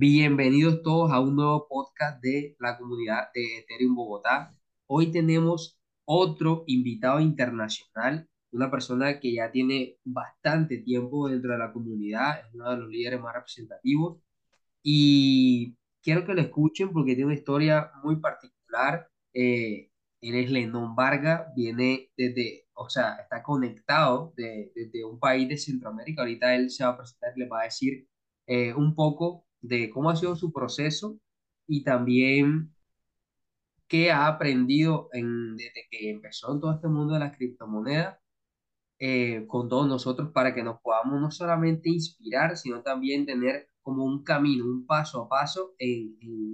Bienvenidos todos a un nuevo podcast de la comunidad de Ethereum Bogotá. Hoy tenemos otro invitado internacional, una persona que ya tiene bastante tiempo dentro de la comunidad, es uno de los líderes más representativos y quiero que lo escuchen porque tiene una historia muy particular. Eh, él es Lennon Varga, viene desde, o sea, está conectado de- desde un país de Centroamérica. Ahorita él se va a presentar les va a decir eh, un poco de cómo ha sido su proceso y también qué ha aprendido en, desde que empezó en todo este mundo de las criptomonedas eh, con todos nosotros para que nos podamos no solamente inspirar, sino también tener como un camino, un paso a paso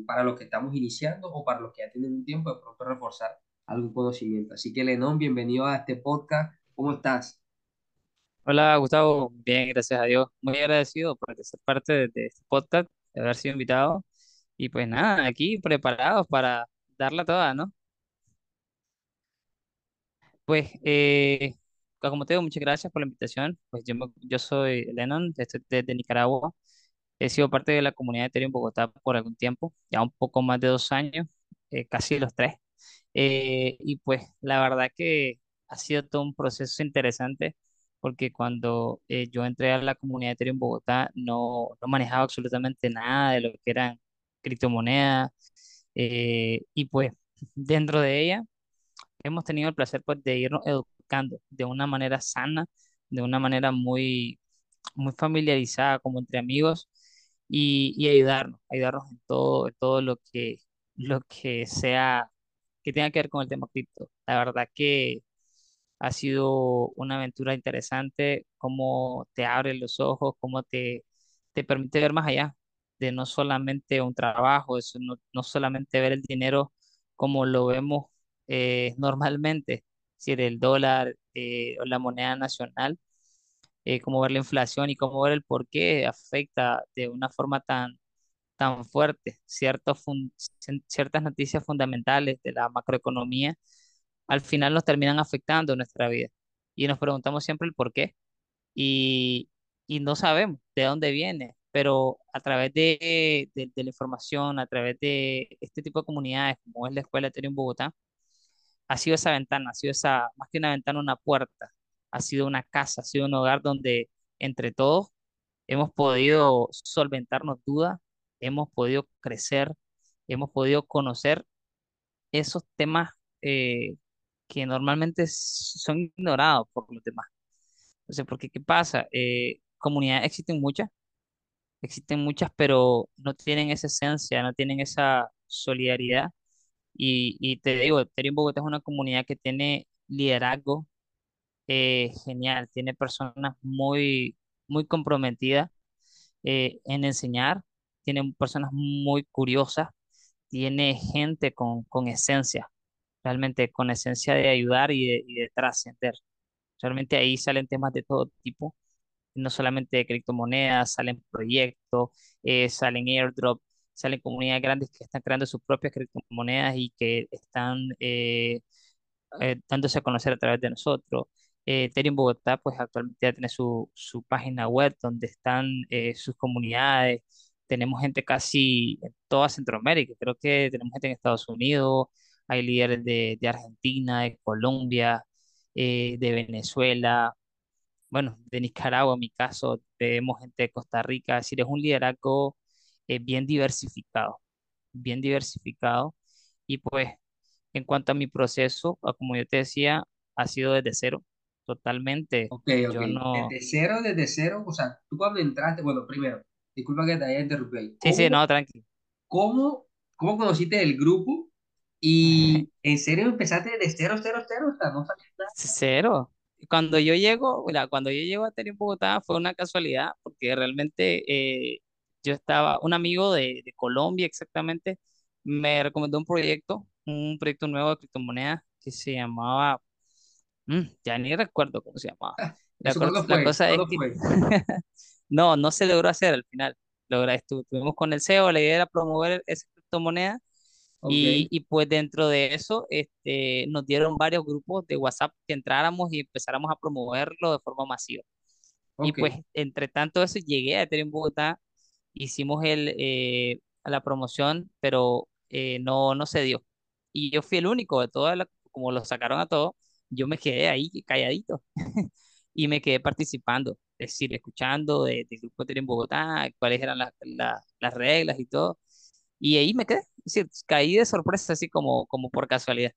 para los que estamos iniciando o para los que ya tienen un tiempo de pronto reforzar algún conocimiento. Así que, Lenón, bienvenido a este podcast. ¿Cómo estás? Hola Gustavo, bien, gracias a Dios. Muy agradecido por ser parte de, de este podcast, de haber sido invitado. Y pues nada, aquí preparados para darla toda, ¿no? Pues, eh, como te digo, muchas gracias por la invitación. Pues yo, yo soy Lennon, estoy desde Nicaragua. He sido parte de la comunidad de Ethereum Bogotá por algún tiempo, ya un poco más de dos años, eh, casi los tres. Eh, y pues la verdad que ha sido todo un proceso interesante porque cuando eh, yo entré a la comunidad de Ethereum Bogotá no, no manejaba absolutamente nada de lo que eran criptomonedas eh, y pues dentro de ella hemos tenido el placer pues de irnos educando de una manera sana, de una manera muy, muy familiarizada como entre amigos y, y ayudarnos, ayudarnos en todo, todo lo que, lo que sea, que tenga que ver con el tema cripto. La verdad que ha sido una aventura interesante, cómo te abre los ojos, cómo te, te permite ver más allá de no solamente un trabajo, eso no, no solamente ver el dinero como lo vemos eh, normalmente, si era el dólar eh, o la moneda nacional, eh, cómo ver la inflación y cómo ver el por qué afecta de una forma tan, tan fuerte ciertos fun- ciertas noticias fundamentales de la macroeconomía, al final nos terminan afectando en nuestra vida. Y nos preguntamos siempre el por qué y, y no sabemos de dónde viene, pero a través de, de- de la información, a través de este tipo de comunidades como es la Escuela Ethereum Bogotá, ha sido esa ventana, ha sido esa, más que una ventana, una puerta, ha sido una casa, ha sido un hogar donde entre todos hemos podido solventarnos dudas, hemos podido crecer, hemos podido conocer esos temas eh, que normalmente son ignorados por los demás. Entonces, porque ¿qué pasa? Eh, comunidades existen muchas, existen muchas, pero no tienen esa esencia, no tienen esa solidaridad. Y, y te digo, Ethereum Bogotá es una comunidad que tiene liderazgo eh, genial, tiene personas muy, muy comprometidas eh, en enseñar, tiene personas muy curiosas, tiene gente con, con esencia, realmente con esencia de ayudar y de, trascender. Realmente ahí salen temas de todo tipo, no solamente de criptomonedas, salen proyectos, eh, salen airdrop, salen comunidades grandes que están creando sus propias criptomonedas y que están eh, eh, dándose a conocer a través de nosotros. Eh, Ethereum Bogotá, pues actualmente ya tiene su, su página web donde están eh, sus comunidades. Tenemos gente casi en toda Centroamérica. Creo que tenemos gente en Estados Unidos, hay líderes de, de Argentina, de Colombia, eh, de Venezuela, bueno, de Nicaragua en mi caso, vemos gente de Costa Rica. Es decir, es un liderazgo eh, bien diversificado, bien diversificado. Y pues en cuanto a mi proceso, ah, como yo te decía, ha sido desde cero, totalmente. Ok, ok. Yo no... Desde cero, desde cero, o sea, tú cuando entraste, bueno, primero, disculpa que te haya interrumpido. Sí, sí, ¿Cómo, no, tranqui. cómo, cómo conociste el grupo? Y en serio empezaste desde cero, cero, cero, o sea, no nada. Cero. Cuando yo llego, mira, cuando yo llego a Ethereum Bogotá fue una casualidad, porque realmente eh, yo estaba, un amigo de, de Colombia exactamente, me recomendó un proyecto, un proyecto nuevo de criptomonedas que se llamaba, mm, ya ni recuerdo cómo se llamaba. La, ¿Eso cor- cuándo la fue? cosa es ¿Cuándo que no, no se logró hacer al final. Logra, estu- estuvimos con el CEO, la idea era promover esa criptomoneda Ok, y, y pues dentro de eso este, nos dieron varios grupos de WhatsApp que entráramos y empezáramos a promoverlo de forma masiva. Y ok, pues entre tanto eso llegué a Ethereum Bogotá hicimos el, eh, la promoción, pero eh, no, no se dio. Y yo fui el único de todas las, como lo sacaron a todos, yo me quedé ahí calladito y me quedé participando, es decir, escuchando de, del grupo de en Bogotá, cuáles eran las la- las reglas y todo. Y ahí me quedé, es decir, caí de sorpresa así como, como por casualidad.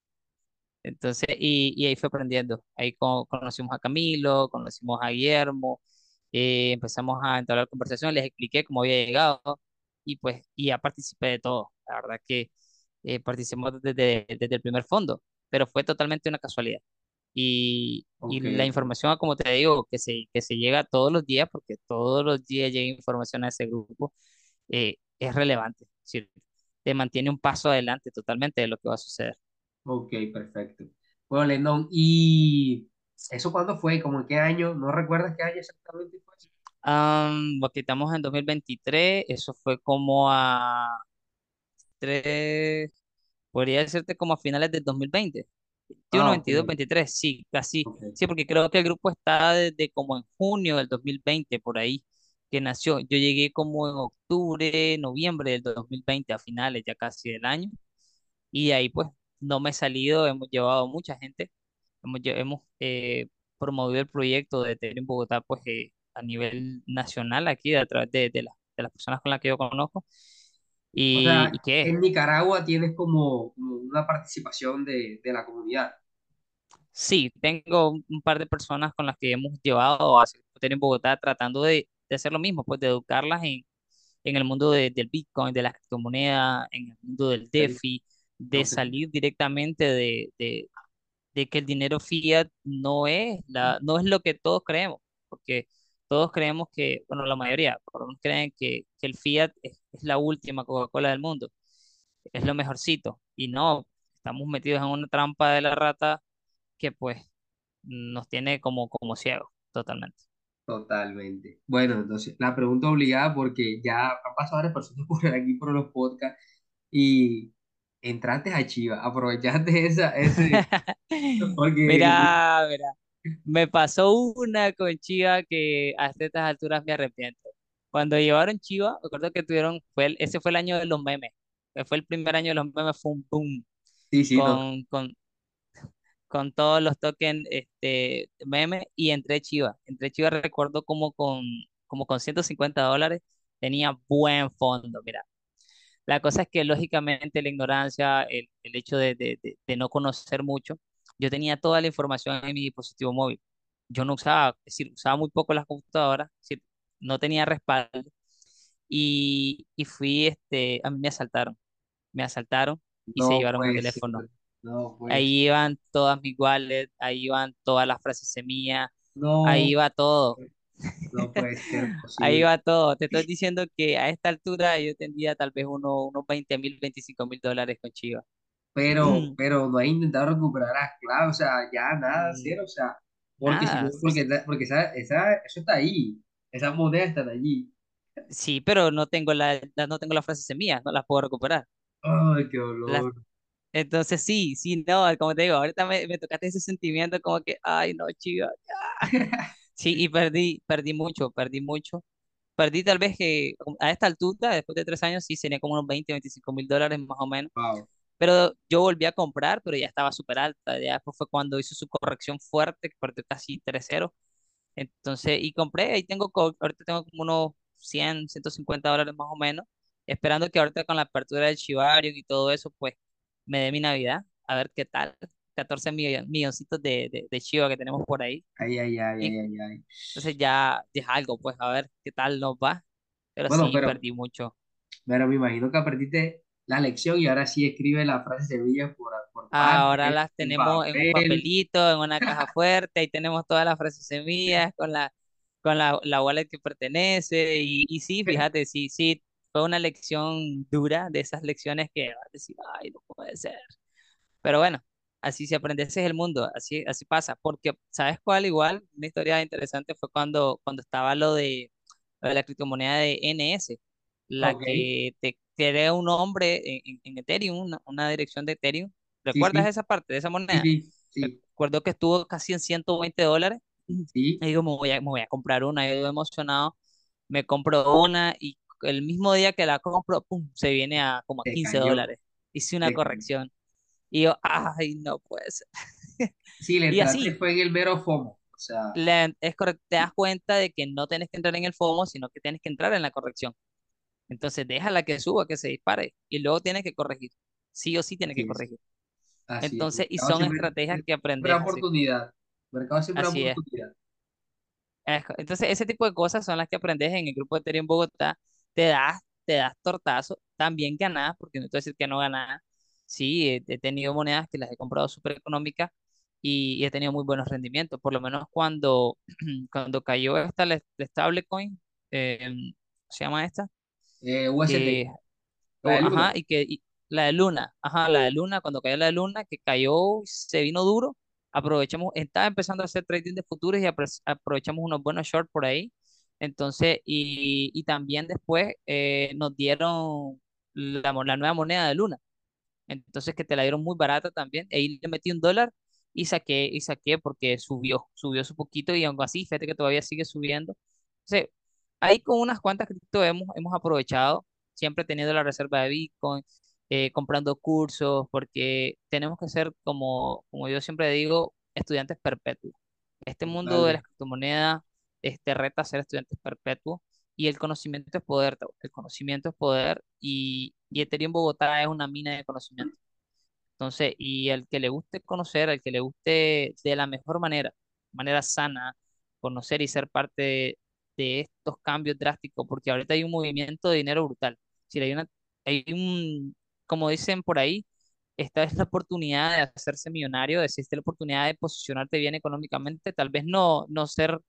Entonces, y, y ahí fue aprendiendo. Ahí co- conocimos a Camilo, conocimos a Guillermo, eh, empezamos a entablar conversación, les expliqué cómo había llegado y pues, y ya participé de todo. La verdad que eh, participamos desde, desde el primer fondo, pero fue totalmente una casualidad. Y, y Ok, la información, como te digo, que se, que se llega todos los días, porque todos los días llega información a ese grupo, eh, es relevante. Decir, te mantiene un paso adelante totalmente de lo que va a suceder. ok, perfecto. Bueno, Lennon, ¿y eso cuándo fue? ¿Cómo en qué año? ¿No recuerdas qué año exactamente fue? Um, lo quitamos en 2023, eso fue como a tres, podría decirte como a finales del 2020, Ah, 21, ok, 22, 23, sí, casi, sí, porque creo que el grupo está desde como en junio del 2020, por ahí, que nació. Yo llegué como en octubre, noviembre del 2020, a finales ya casi del año, y de ahí pues no me he salido, hemos llevado mucha gente, hemos, hemos eh, promovido el proyecto de Ethereum Bogotá pues eh, a nivel nacional aquí a través de, de, la- de las personas con las que yo conozco. O ¿Y, y sea, qué? en Nicaragua tienes como, como una participación de, de la comunidad. Sí, tengo un par de personas con las que hemos llevado a hacer Ethereum Bogotá tratando de, de hacer lo mismo, pues de educarlas en, en el mundo de- del Bitcoin, de la criptomoneda, en el mundo del DeFi, de salir directamente de, de, de que el dinero fiat no es la, no es lo que todos creemos, porque todos creemos que, bueno, la mayoría, por lo menos creen que, que el fiat es, es la última Coca-Cola del mundo, es lo mejorcito, y no, estamos metidos en una trampa de la rata que pues nos tiene como, como ciegos, totalmente. Totalmente. Bueno, entonces la pregunta obligada porque ya han pasado varias personas por aquí por los podcasts y entraste a Chiva, aprovechaste esa, ese, porque Mira, mira, me pasó una con Chiva que hasta estas alturas me arrepiento. Cuando llevaron Chiva, recuerdo que tuvieron, fue el- ese fue el año de los memes, fue el primer año de los memes, fue un boom sí, sí, no, con, con, todos los tokens este, memes y entré Chiva. Entré Chiva, recuerdo como con, como con 150 dólares, tenía buen fondo, mira. La cosa es que lógicamente la ignorancia, el, el hecho de, de- de- de no conocer mucho, yo tenía toda la información en mi dispositivo móvil. Yo no usaba, es decir, usaba muy poco las computadoras, es decir, no tenía respaldo y, y fui, este, a mí me asaltaron, me asaltaron y se llevaron mi ser, teléfono. No ser, Ahí iban todas mis wallets, ahí iban todas las frases semillas, ahí iba todo. no puede ser Ahí va todo. Te estoy diciendo que a esta altura yo tendría tal vez uno- unos 20 mil, 25 mil dólares con Chivas. pero, pero no hay intentado recuperar a clave, o sea, ya nada, Mm, cero, o sea, porque si porque, porque esa, esa, eso está ahí, esas monedas están allí. Sí, pero no tengo la, la- no tengo las frases semillas, no las puedo recuperar. Ay, qué Las- dolor. Entonces sí, sí, no, como te digo, ahorita me, me tocaste ese sentimiento como que, ay, no, Chivas. Sí, y perdí, perdí mucho, perdí mucho. Perdí tal vez que a esta altura, después de tres años, sí sería como unos 20, 25 mil dólares más o menos. Wow, Pero yo volví a comprar, pero ya estaba súper alta. Ya después fue cuando hizo su corrección fuerte, que perdió casi 3-0. Entonces, y compré, ahí tengo, ahorita tengo como unos 100, 150 dólares más o menos, esperando que ahorita con la apertura del Shibarium y todo eso, pues me dé mi Navidad, a ver qué tal. 14 millones, milloncitos de, de, de Chiva que tenemos por ahí. ay, ay, ay, Y ay, ay, entonces ya, es algo, pues a ver qué tal nos va. Pero Bueno, sí, pero, perdí mucho. pero me imagino que aprendiste la lección y ahora sí escribe la frase semilla por, por Ahora parte, las en tenemos en un papel. papelito, en una caja fuerte, ahí tenemos todas las frases semillas con la, con la, la wallet que pertenece. Y, y sí, fíjate, sí, sí, fue una lección dura de esas lecciones que vas a decir, ay, no puede ser. Pero bueno, así se aprende, ese es el mundo, así, así pasa. Porque, ¿sabes cuál? Igual, una historia interesante fue cuando, cuando estaba lo de, lo de la criptomoneda de NS, la Ok, que te crea un nombre en, en- Ethereum, una, una dirección de Ethereum. sí, ¿Recuerdas sí, esa parte de esa sí, moneda? sí, sí, Recuerdo que estuvo casi en 120 dólares. sí, Y digo, me voy a, me voy a comprar una, yo emocionado, me compro una y el mismo día que la compro, pum, se viene a como a Se 15 cayó, dólares. Hice una cayó. corrección. Y yo, ay, no puede ser. Sí, le Y así, fue en el mero FOMO. O sea, le- es correcto, te das cuenta de que no tienes que entrar en el FOMO, sino que tienes que entrar en la corrección. Entonces, déjala que suba, que se dispare, y luego tienes que corregir. Sí o sí tienes que es. corregir. Así es. Entonces, y mercado son siempre, estrategias que aprendes así. oportunidad. Mercado siempre Así es. oportunidad. Es Entonces, ese tipo de cosas son las que aprendes en el grupo de Ethereum Bogotá. Te das, te das tortazo, también ganas, porque no te voy a decir que no ganas. Sí, he, he tenido monedas que las he comprado súper económicas y, y he tenido muy buenos rendimientos. Por lo menos cuando, cuando cayó esta, la, stablecoin, eh, ¿cómo se llama esta? Eh, de ajá, y que y la de Luna, ajá, la de Luna, cuando cayó la de Luna, que cayó, se vino duro, aprovechamos, estaba empezando a hacer trading de futuros y aprovechamos unos buenos shorts por ahí. Entonces, y, y también después eh, nos dieron la, la nueva moneda de Luna. Entonces, que te la dieron muy barata también. Ahí le metí un dólar y saqué, y saqué porque subió, subió su poquito y aún así, fíjate que todavía sigue subiendo. Entonces, ahí con unas cuantas cripto hemos, hemos aprovechado, siempre teniendo la reserva de Bitcoin, eh, comprando cursos, porque tenemos que ser, como, como yo siempre digo, estudiantes perpetuos. Este mundo de las criptomonedas este, reta a ser estudiantes perpetuos y el conocimiento es poder, el conocimiento es poder y, y Ethereum Bogotá es una mina de conocimiento. Entonces, y el que le guste conocer, al que le guste de la mejor manera, manera sana, conocer y ser parte de, de estos cambios drásticos, porque ahorita hay un movimiento de dinero brutal. Si hay una, hay un, como dicen por ahí, esta es la oportunidad de hacerse millonario, existe la oportunidad de posicionarte bien económicamente, tal vez no, no ser,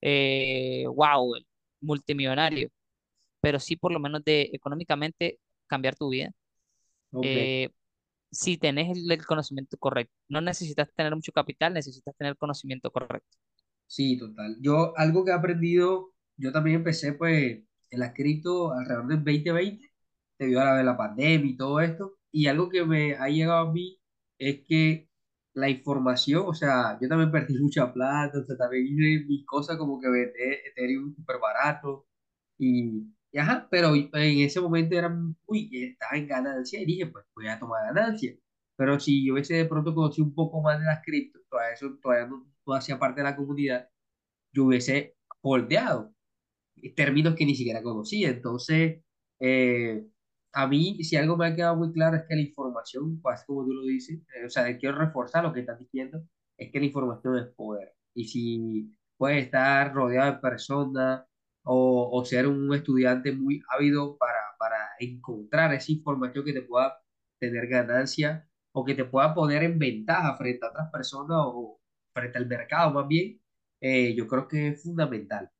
eh, wow, multimillonario, pero sí por lo menos de económicamente cambiar tu vida. Ok. Eh, si tenés el, el conocimiento correcto. No necesitas tener mucho capital, necesitas tener conocimiento correcto. Sí, total. Yo, algo que he aprendido, yo también empecé pues en la cripto alrededor del 2020, debido a la, de la pandemia y todo esto, y algo que me ha llegado a mí es que la información, o sea, yo también perdí mucha plata, o sea, también hice mis cosas como que vender Ethereum súper barato, y, y ajá, pero en ese momento era, uy, estaba en ganancia, y dije, pues voy a tomar ganancia. Pero si yo hubiese de pronto conocido un poco más de las cripto, todavía, eso, todavía no, no hacía parte de la comunidad, yo hubiese holdeado términos que ni siquiera conocía. Entonces, eh, a mí, si algo me ha quedado muy claro es que la información, pues como tú lo dices, eh, o sea, quiero reforzar lo que estás diciendo, es que la información es poder. Y si puedes estar rodeado de personas o, o ser un estudiante muy ávido para, para encontrar esa información que te pueda tener ganancia o que te pueda poner en ventaja frente a otras personas o frente al mercado más bien, eh, yo creo que es fundamental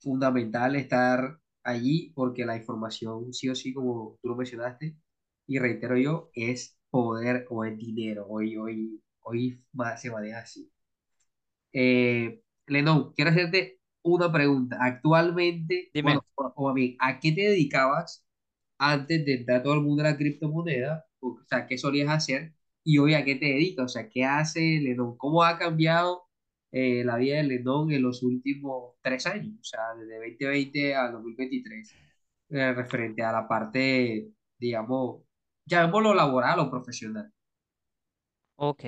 fundamental estar allí porque la información, sí o sí, como tú lo mencionaste, y reitero yo, es poder o es dinero. Hoy, hoy, hoy se maneja así. Eh, Lennon, quiero hacerte una pregunta. Actualmente, Dime, bueno, o, o a mí, ¿a qué te dedicabas antes de entrar todo el mundo a la criptomoneda? O sea, ¿qué solías hacer? Y hoy, ¿a qué te dedicas? O sea, ¿qué hace Lennon? ¿Cómo ha cambiado eh, la vida de Lennon en los últimos tres años? O sea, desde 2020 a 2023, eh, referente a la parte, digamos, llamémoslo laboral o profesional. ok.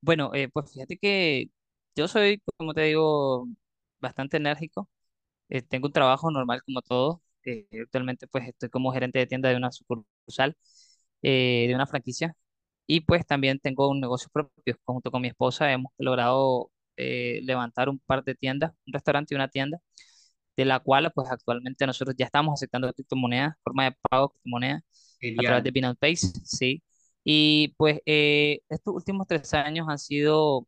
Bueno, eh, pues fíjate que yo soy, como te digo, bastante enérgico. Eh, tengo un trabajo normal como todos. Eh, actualmente pues estoy como gerente de tienda de una sucursal, eh, de una franquicia. Y pues también tengo un negocio propio. Junto con mi esposa hemos logrado eh, levantar un par de tiendas, un restaurante y una tienda de la cual pues actualmente nosotros ya estamos aceptando criptomonedas, forma de pago criptomonedas a través de. Binance Pay, sí. Y pues eh, estos últimos tres años han sido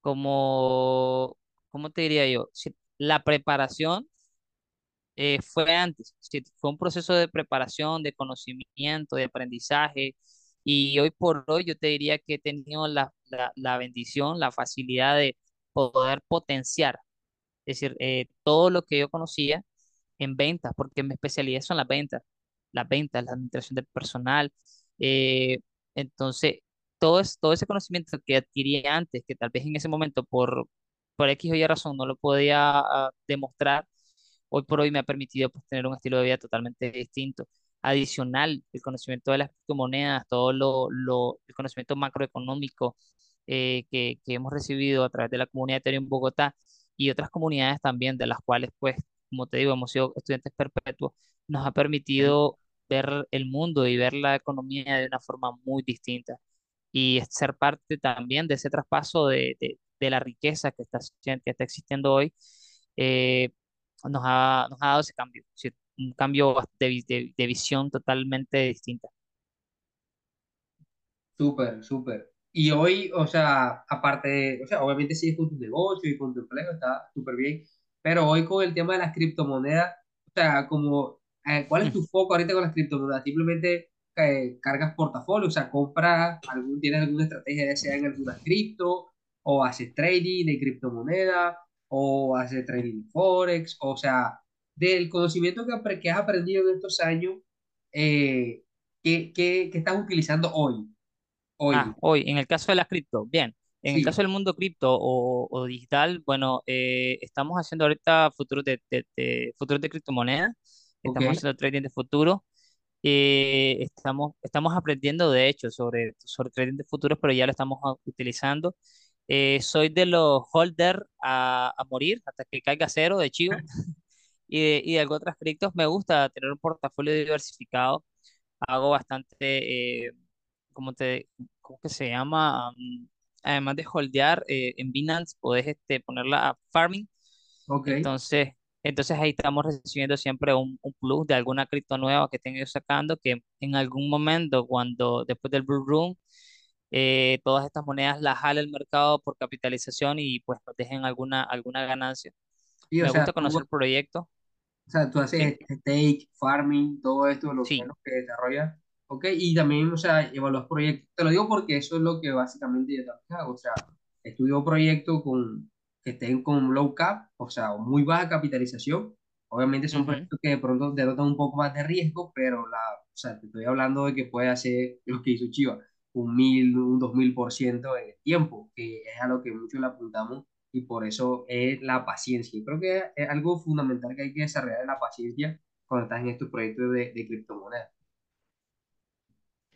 como, ¿cómo te diría yo? Si- La preparación eh, fue antes, sí, fue un proceso de preparación, de conocimiento, de aprendizaje. Y hoy por hoy yo te diría que he tenido la, la, la bendición, la facilidad de poder potenciar es decir, eh, todo lo que yo conocía en ventas, porque mi especialidad son las ventas, las ventas, la administración del personal. eh, entonces, todo, es, todo ese conocimiento que adquirí antes, que tal vez en ese momento por, por X o Y razón no lo podía ah, demostrar, hoy por hoy me ha permitido pues, tener un estilo de vida totalmente distinto. Adicional, el conocimiento de las criptomonedas, todo lo, lo- el conocimiento macroeconómico eh, que, que hemos recibido a través de la comunidad Ethereum Bogotá y otras comunidades también, de las cuales, pues, como te digo, hemos sido estudiantes perpetuos, nos ha permitido ver el mundo y ver la economía de una forma muy distinta y ser parte también de ese traspaso de, de- de la riqueza que está, que está existiendo hoy, eh, nos ha, nos ha dado ese cambio. Un cambio de, de- de visión totalmente distinta. Súper, súper. Y hoy, o sea, aparte de, o sea, obviamente sigues con tu negocio y con tu empleo, está súper bien, pero hoy con el tema de las criptomonedas, o sea, como, eh, ¿cuál es tu foco ahorita con las criptomonedas? Simplemente eh, cargas portafolio, o sea, compras, algún, tienes alguna estrategia ya sea en alguna cripto, o haces trading de criptomonedas, o haces trading de Forex, o sea, del conocimiento que, que has aprendido en estos años, eh, ¿qué, qué, qué estás utilizando hoy? Ah, Hoy, hoy, en el caso de las cripto, bien. En el sí, caso del mundo cripto o, o digital, bueno, eh, estamos haciendo ahorita futuros de, de, de- futuros de criptomonedas, ok. estamos haciendo trading de futuro, eh, estamos, estamos aprendiendo de hecho sobre, sobre trading de futuros, pero ya lo estamos utilizando. Eh, soy de los holder a, a morir hasta que caiga cero de Chivo y de, y de otras criptos. Me gusta tener un portafolio diversificado hago bastante, eh, ¿cómo te, cómo que se llama? Mm, además de holdear eh, en Binance, podés este, ponerla a farming. Ok. Entonces, entonces ahí estamos recibiendo siempre un, un plus de alguna cripto nueva que estén ellos sacando, que en algún momento, cuando después del Blue Room, eh, todas estas monedas las jale el mercado por capitalización y pues nos dejen alguna, alguna ganancia. O Me sea, gusta conocer proyectos, o sea, tú ¿sí? haces stake, farming, todo esto, lo Sí. que desarrollas. Ok, y también, o sea, evalúas proyectos. Te lo digo porque eso es lo que básicamente yo también hago. O sea, estudio proyectos con, que estén con low cap, o sea, muy baja capitalización. Obviamente son Ujú. proyectos que de pronto denotan un poco más de riesgo, pero la, o sea, te estoy hablando de que puede hacer lo que hizo Chiva, un mil, un dos mil por ciento en el tiempo, que es a lo que muchos le apuntamos y por eso es la paciencia. Yo creo que es algo fundamental que hay que desarrollar es la paciencia cuando estás en estos proyectos de, de criptomonedas.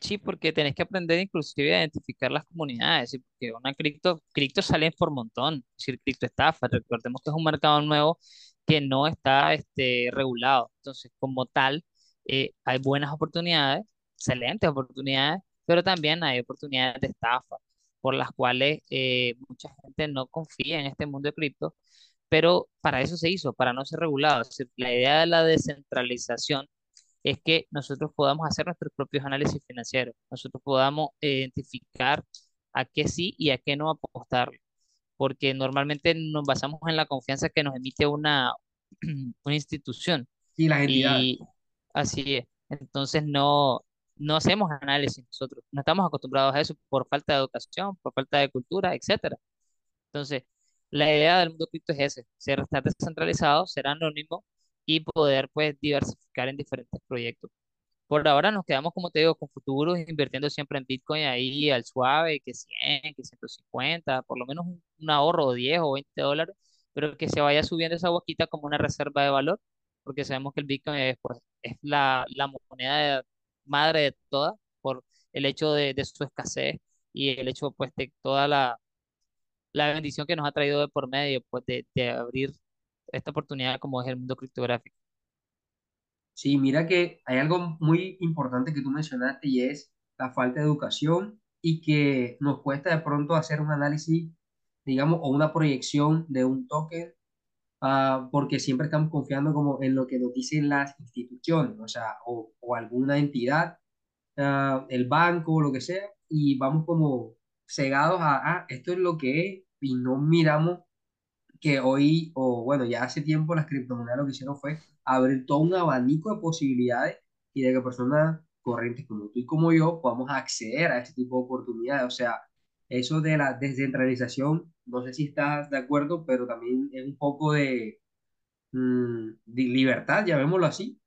Sí, porque tenés que aprender inclusive a identificar las comunidades, porque una cripto, cripto salen por montón, es decir, cripto estafa, recordemos que es un mercado nuevo que no está este, regulado, entonces como tal eh, hay buenas oportunidades, excelentes oportunidades, pero también hay oportunidades de estafa, por las cuales eh, mucha gente no confía en este mundo de cripto, pero para eso se hizo, para no ser regulado, es decir, la idea de la descentralización es que nosotros podamos hacer nuestros propios análisis financieros, nosotros podamos identificar a qué sí y a qué no apostar, porque normalmente nos basamos en la confianza que nos emite una, una institución Sí, las entidades. y así es. Entonces no, no hacemos análisis nosotros, no estamos acostumbrados a eso por falta de educación, por falta de cultura, etcétera. Entonces, la idea del mundo cripto es ese, ser estar descentralizado, ser anónimo y poder pues diversificar en diferentes proyectos. Por ahora nos quedamos, como te digo, con futuros, invirtiendo siempre en Bitcoin ahí al suave, que 100, que 150, por lo menos un ahorro de 10 o 20 dólares, pero que se vaya subiendo esa boquita como una reserva de valor, porque sabemos que el Bitcoin es, pues, es la, la moneda de- madre de todas por el hecho de, de su escasez y el hecho pues, de toda la, la bendición que nos ha traído de por medio pues, de, de abrir esta oportunidad como es el mundo criptográfico. Sí, mira que hay algo muy importante que tú mencionaste y es la falta de educación y que nos cuesta de pronto hacer un análisis, digamos, o una proyección de un token, ah, porque siempre estamos confiando como en lo que nos dicen las instituciones, o sea, o, o alguna entidad, ah, el banco o lo que sea, y vamos como cegados a, ah, esto es lo que es, y no miramos que hoy, o bueno, ya hace tiempo las criptomonedas lo que hicieron fue abrir todo un abanico de posibilidades y de que personas corrientes como tú y como yo podamos acceder a ese tipo de oportunidades. O sea, eso de la descentralización, no sé si estás de acuerdo, pero también es un poco de, mm, de libertad, llamémoslo así.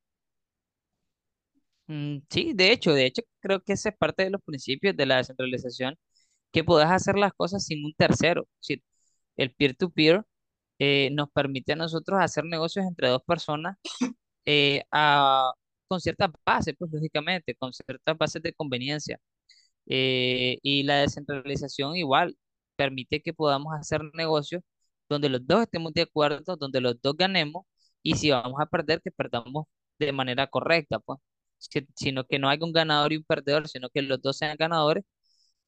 Mm, sí, de hecho, de hecho creo que ese es parte de los principios de la descentralización, que puedas hacer las cosas sin un tercero, es el peer-to-peer eh, nos permite a nosotros hacer negocios entre dos personas eh, a- con ciertas bases, pues lógicamente, con ciertas bases de conveniencia. Eh, y la descentralización igual permite que podamos hacer negocios donde los dos estemos de acuerdo, donde los dos ganemos y si vamos a perder, que perdamos de manera correcta, pues, Si- sino que no haya un ganador y un perdedor, sino que los dos sean ganadores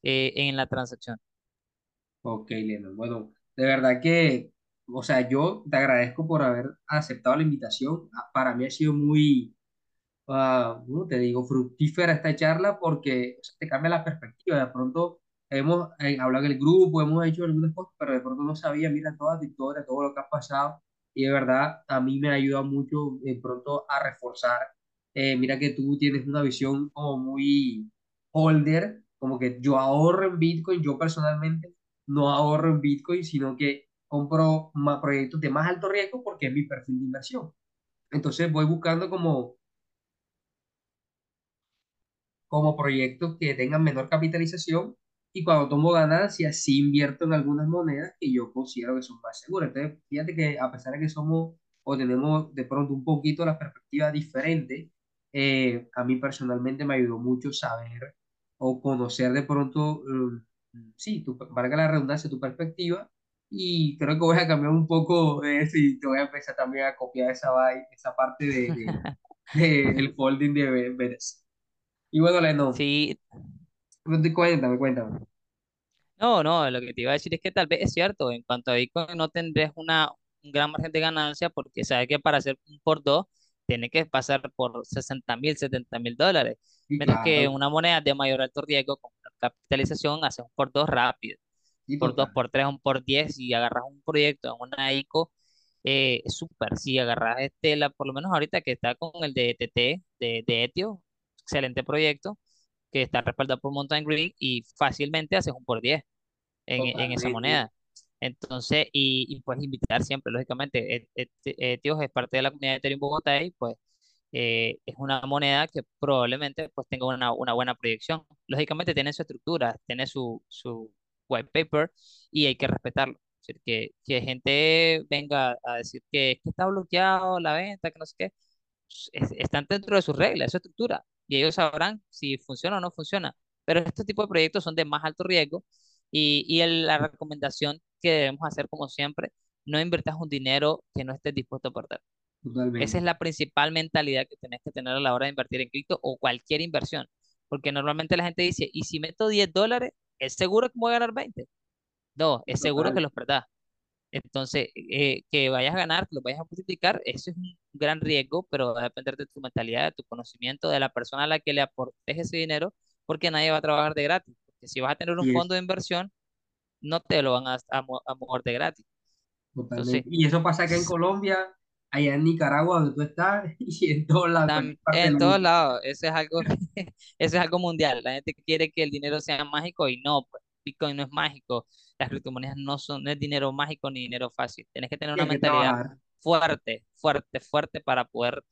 eh, en la transacción. Ok, Lena. Bueno, de verdad que, o sea, yo te agradezco por haber aceptado la invitación. Ah, Para mí ha sido muy, ah, ¿cómo te digo, fructífera esta charla porque te cambia la perspectiva. De pronto hemos eh, hablado en el grupo, hemos hecho algunas cosas, pero de pronto no sabía, mira, toda tu historia, todo lo que ha pasado. Y de verdad, a mí me ayuda mucho de pronto a reforzar. Eh, mira que tú tienes una visión como muy holder, como que yo ahorro en Bitcoin, yo personalmente no ahorro en Bitcoin, sino que compro más proyectos de más alto riesgo porque es mi perfil de inversión. Entonces voy buscando como como proyectos que tengan menor capitalización y cuando tomo ganancias sí invierto en algunas monedas que yo considero que son más seguras. Entonces, fíjate que a pesar de que somos o tenemos de pronto un poquito la perspectiva diferente, eh, a mí personalmente me ayudó mucho saber o conocer de pronto, mm, sí, tu, valga la redundancia, tu perspectiva. Y creo que voy a cambiar un poco de eso y te voy a empezar también a copiar esa, esa parte de, de, de el folding de BTC. Y bueno, Leno, Sí, cuéntame, cuéntame. No, no, lo que te iba a decir es que tal vez es cierto, en cuanto a Bitcoin no tendrías una, un gran margen de ganancia porque sabes que para hacer un por dos tiene que pasar por sesenta mil, setenta mil dólares, Sí, mientras que una moneda de mayor alto riesgo con capitalización hace un por dos rápido, sí, por dos, por tres, un por diez, y agarras un proyecto en una ICO, eh, súper, si agarras este, la, por lo menos ahorita que está con el de ETT, de, de Etio, excelente proyecto, que está respaldado por Mountain Green y fácilmente haces un por diez en, en esa moneda. Entonces, y, y puedes invitar siempre, lógicamente. Et- Et- Etios es parte de la comunidad de Ethereum Bogotá y pues eh, es una moneda que probablemente pues tenga una, una buena proyección. Lógicamente tiene su estructura, tiene su, su white paper y hay que respetarlo. Es decir, que, que gente venga a decir que, que está bloqueado la venta, que no sé qué, es- están dentro de sus reglas, de su estructura, y ellos sabrán si funciona o no funciona. Pero este tipo de proyectos son de más alto riesgo y, y el- la recomendación que debemos hacer, como siempre, no invertas un dinero que no estés dispuesto a perder. Esa Totalmente. es la principal mentalidad que tenés que tener a la hora de invertir en cripto o cualquier inversión. Porque normalmente la gente dice, ¿y si meto 10 dólares, es seguro que voy a ganar veinte No, es seguro que los perdás. Entonces, eh, que vayas a ganar, que lo vayas a multiplicar, eso es un gran riesgo, pero va a depender de tu mentalidad, de tu conocimiento, de la persona a la que le aportes ese dinero, porque nadie va a trabajar de gratis. Porque si vas a tener un fondo de inversión, no te lo van a, a, a mover de gratis. Entonces. Y eso pasa acá en Colombia, allá en Nicaragua, donde tú estás, y en todos lados, en en todos lados, eso es algo, eso es algo mundial. La gente quiere que el dinero sea mágico y no, pues, Bitcoin no es mágico. Las criptomonedas no son, no es dinero mágico ni dinero fácil. Tienes que tener Y una mentalidad trabajar. fuerte, fuerte, fuerte para poder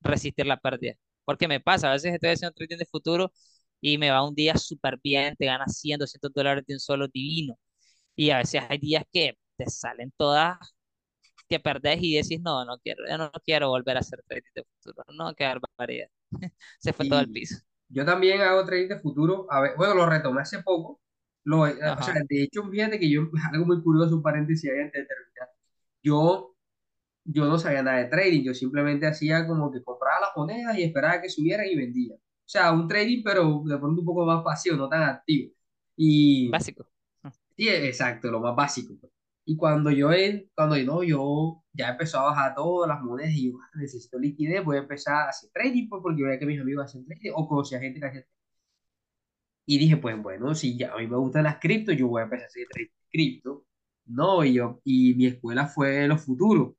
resistir la pérdida. Porque me pasa, a veces estoy haciendo trading de futuro y me va un día súper bien, te ganas 100, 200 dólares de un solo divino. Y a veces hay días que te salen todas que perdés y decís, no, no quiero, yo no quiero volver a hacer trading de futuro. No, qué barbaridad. Se fue todo al Y piso. yo también hago trading de futuro. A ver, bueno, lo retomé hace poco. Lo, eh, o sea, de hecho, fíjate que yo, algo muy curioso, un paréntesis ahí antes de terminar. Yo yo no sabía nada de trading, yo simplemente hacía como que compraba las monedas y esperaba que subieran y vendía. O sea, un trading, pero de pronto un poco más pasivo, no tan activo. Y Básico. sí, exacto, lo más básico. pues. Y cuando yo, cuando yo, no, yo ya empezó a bajar todas las monedas y yo "Ah, necesito liquidez, voy a empezar a hacer trading, pues, porque veía que mis amigos hacen trading o conocía gente que hacía trading. Y dije, pues bueno, si ya a mí me gustan las cripto, yo voy a empezar a hacer cripto. No, y yo, y mi escuela fue los futuros.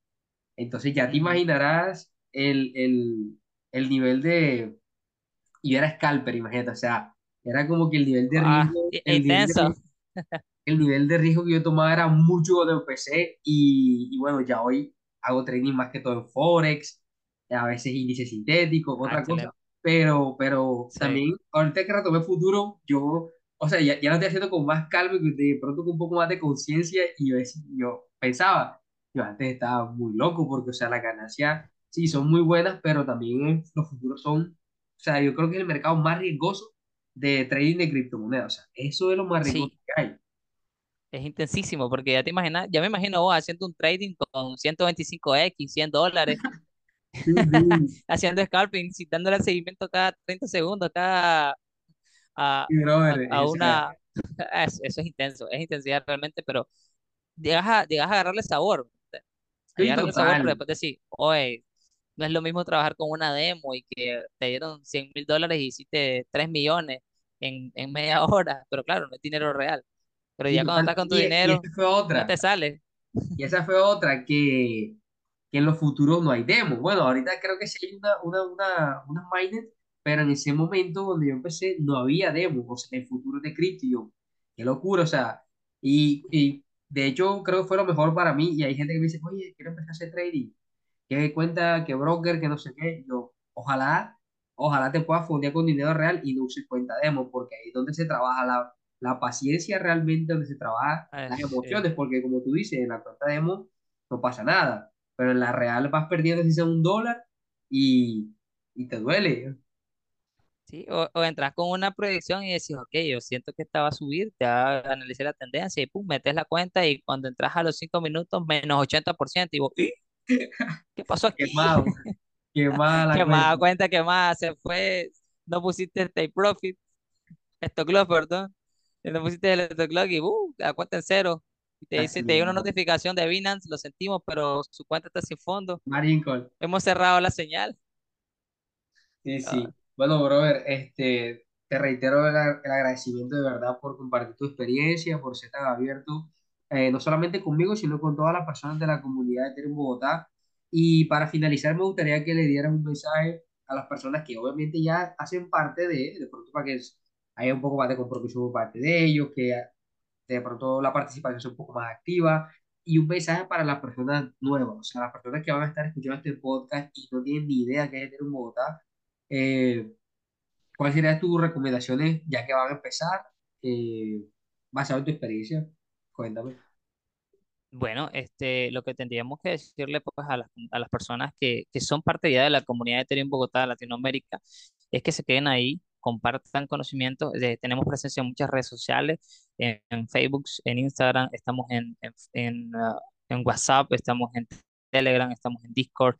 Entonces ya te imaginarás el, el, el nivel de... Y yo era scalper, imagínate, o sea, era como que el nivel de Ah, riesgo, el nivel de, intenso. ri- el nivel de riesgo que yo tomaba era mucho cuando empecé y, y bueno, ya hoy hago trading más que todo en Forex, a veces índice sintético, Ah, otra cosa, excelente. Pero, pero Sí. también ahorita que retomé futuro, yo, o sea, ya, ya lo estoy haciendo con más calma y de pronto con un poco más de conciencia y yo, yo pensaba. yo antes estaba muy loco porque, o sea, las ganancias sí son muy buenas, pero también los futuros son, o sea, yo creo que es el mercado más riesgoso de trading de criptomonedas. O sea, eso es lo más riesgoso Sí, que hay. es intensísimo porque ya te imaginas, ya me imagino vos haciendo un trading con 125x, 100 dólares, Haciendo scalping, dándole seguimiento cada 30 segundos, cada a, a, brother, a sea, una... es- Eso es intenso, es intensidad realmente, pero llegas a, llegas a agarrarle sabor, a agarrarle sabor, pero después decir, oye, no es lo mismo trabajar con una demo y que te dieron cien mil dólares y hiciste 3 millones en, en media hora, pero claro, no es dinero real. Pero Sí, ya cuando estás con tu Y, y dinero, esa fue no otra. te sale. Y esa fue otra que, que en los futuros no hay demo. Bueno, ahorita creo que sí hay una, una, una, unas mainnet, pero en ese momento donde yo empecé no había demo. O sea, el futuro de cripto. yo, qué locura, o sea. Y, y de hecho creo que fue lo mejor para mí. Y hay gente que me dice, oye, quiero empezar a hacer trading. ¿Qué cuenta? ¿Qué broker? ¿Qué no sé qué? Yo, ojalá, ojalá te puedas fondear con dinero real y no uses cuenta demo, porque ahí es donde se trabaja la, la paciencia realmente, donde se trabaja Ah, las sí. emociones, porque como tú dices, en la cuenta demo no pasa nada, pero en la real vas perdiendo si sea un dólar y, y te duele. Sí, o, o entras con una proyección y decís, ok, yo siento que esta va a subir, te va a analizar la tendencia y pum, metes la cuenta y cuando entras a los 5 minutos, menos 80% y vos, "¿Y? ¿qué pasó aquí? Quemado, quemada la Que más da cuenta. cuenta que más se fue, no pusiste take profit, stock loss, perdón, no pusiste el stock loss y uh, la cuenta en cero. Te dice, te llega una notificación de Binance, lo sentimos, pero su cuenta está sin fondo. Margin call. Hemos cerrado la señal. Sí, Ah, sí. Bueno, brother, este, te reitero el, el agradecimiento de verdad por compartir tu experiencia, por ser tan abierto, eh, no solamente conmigo, sino con todas las personas de la comunidad de Ethereum Bogotá. Y para finalizar, me gustaría que le dieras un mensaje a las personas que obviamente ya hacen parte de, de pronto para que haya un poco más de compromiso por parte de ellos, que de pronto la participación sea un poco más activa. Y un mensaje para las personas nuevas, o sea, las personas que van a estar escuchando este podcast y no tienen ni idea qué es Ethereum Bogotá eh, ¿cuáles serían tus recomendaciones ya que van a empezar? Eh, basado en tu experiencia, cuéntame. Bueno, este, lo que tendríamos que decirle pues, a las, a las personas que, que son parte ya de la comunidad de Ethereum Bogotá, Latinoamérica, es que se queden ahí, compartan conocimientos. Eh, tenemos presencia en muchas redes sociales, en, Facebook, en Instagram, estamos en, en, ah, en WhatsApp, estamos en Telegram, estamos en Discord,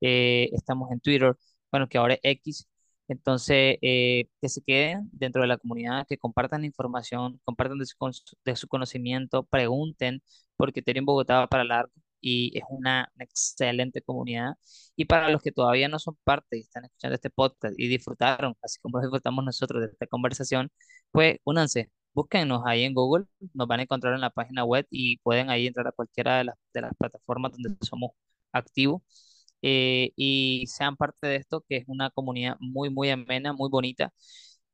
eh, estamos en Twitter, bueno, que ahora es X. Entonces, eh, que se queden dentro de la comunidad, que compartan información, compartan de su, de su conocimiento, pregunten porque Ethereum Bogotá va para largo y es una excelente comunidad. Y para los que todavía no son parte y están escuchando este podcast y disfrutaron, así como disfrutamos nosotros de esta conversación, pues únanse, búsquennos ahí en Google, nos van a encontrar en la página web y pueden ahí entrar a cualquiera de las, de las plataformas donde somos activos. eh, y sean parte de esto, que es una comunidad muy, muy amena, muy bonita,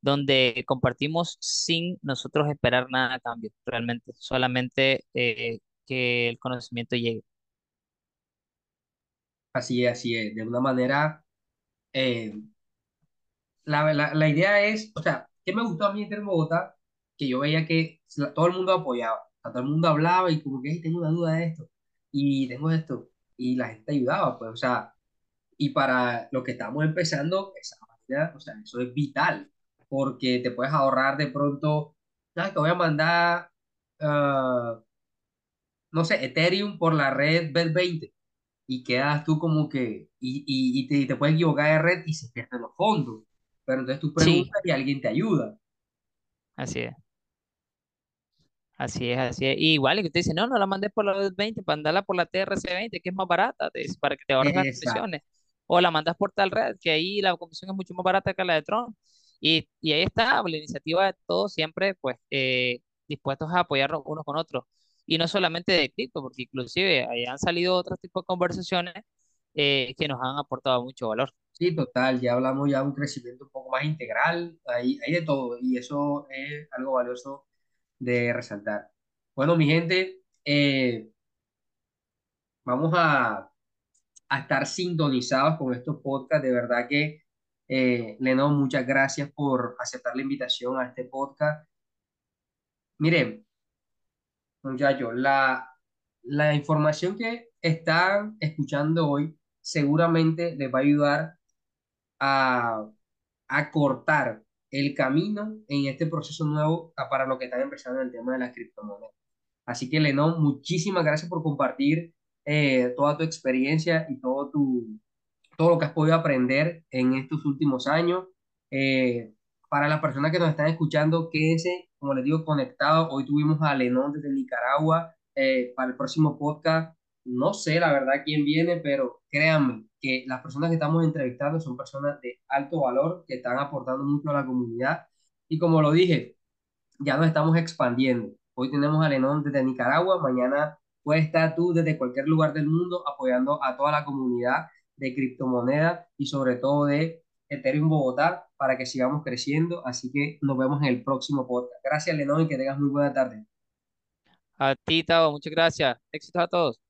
donde compartimos sin nosotros esperar nada a cambio, realmente, solamente eh, que el conocimiento llegue. Así es, así es. De una manera, eh, la, la, la idea es, o sea, ¿qué me gustó a mí en Bogotá? Que yo veía que todo el mundo apoyaba, todo el mundo hablaba y como que "Hey, tengo una duda de esto y tengo esto y la gente ayudaba, pues, o sea, y para los que estamos empezando, esa vaina, o sea, eso es vital porque te puedes ahorrar de pronto, "Ah, te voy a mandar ah, no sé, Ethereum por la red BED20 y quedas tú como que, y, y, y te, y te puedes equivocar de red y se pierden los fondos. Pero entonces tú Sí, preguntas y alguien te ayuda. así es. Así es, así es. Y igual, y que te dice, no, no la mandes por la 20, mandarla por la TRC20, que es más barata, te dice, para que te ahorres las comisiones. O la mandas por tal red, que ahí la comisión es mucho más barata que la de Tron. Y, y ahí está, la iniciativa de todos siempre, pues, eh, dispuestos a apoyarnos unos con otros. Y no solamente de cripto, porque inclusive ahí han salido otros tipos de conversaciones eh, que nos han aportado mucho valor. Sí, total, ya hablamos ya de un crecimiento un poco más integral, hay, hay de todo y eso es algo valioso de resaltar. Bueno, mi gente, eh, vamos a, a estar sintonizados con estos podcasts. De verdad que, eh, Leno, muchas gracias por aceptar la invitación a este podcast. Miren, muchachos, la, la información que están escuchando hoy seguramente les va a ayudar a, a cortar el camino en este proceso nuevo para lo que están empezando en el tema de las criptomonedas. Así que, Lenón, muchísimas gracias por compartir eh, toda tu experiencia y todo tu, todo lo que has podido aprender en estos últimos años. Eh, para las personas que nos están escuchando, quédense, como les digo, conectados. Hoy tuvimos a Lenón desde Nicaragua. Eh, para el próximo podcast, no sé la verdad quién viene, pero créanme que las personas que estamos entrevistando son personas de alto valor, que están aportando mucho a la comunidad. Y como lo dije, ya nos estamos expandiendo. Hoy tenemos a Lenón desde Nicaragua, mañana puedes estar tú desde cualquier lugar del mundo apoyando a toda la comunidad de criptomonedas y sobre todo de Ethereum Bogotá para que sigamos creciendo. Así que nos vemos en el próximo podcast. Gracias, Lenón, y que tengas muy buena tarde. A ti, Tavo, muchas gracias. Éxitos a todos.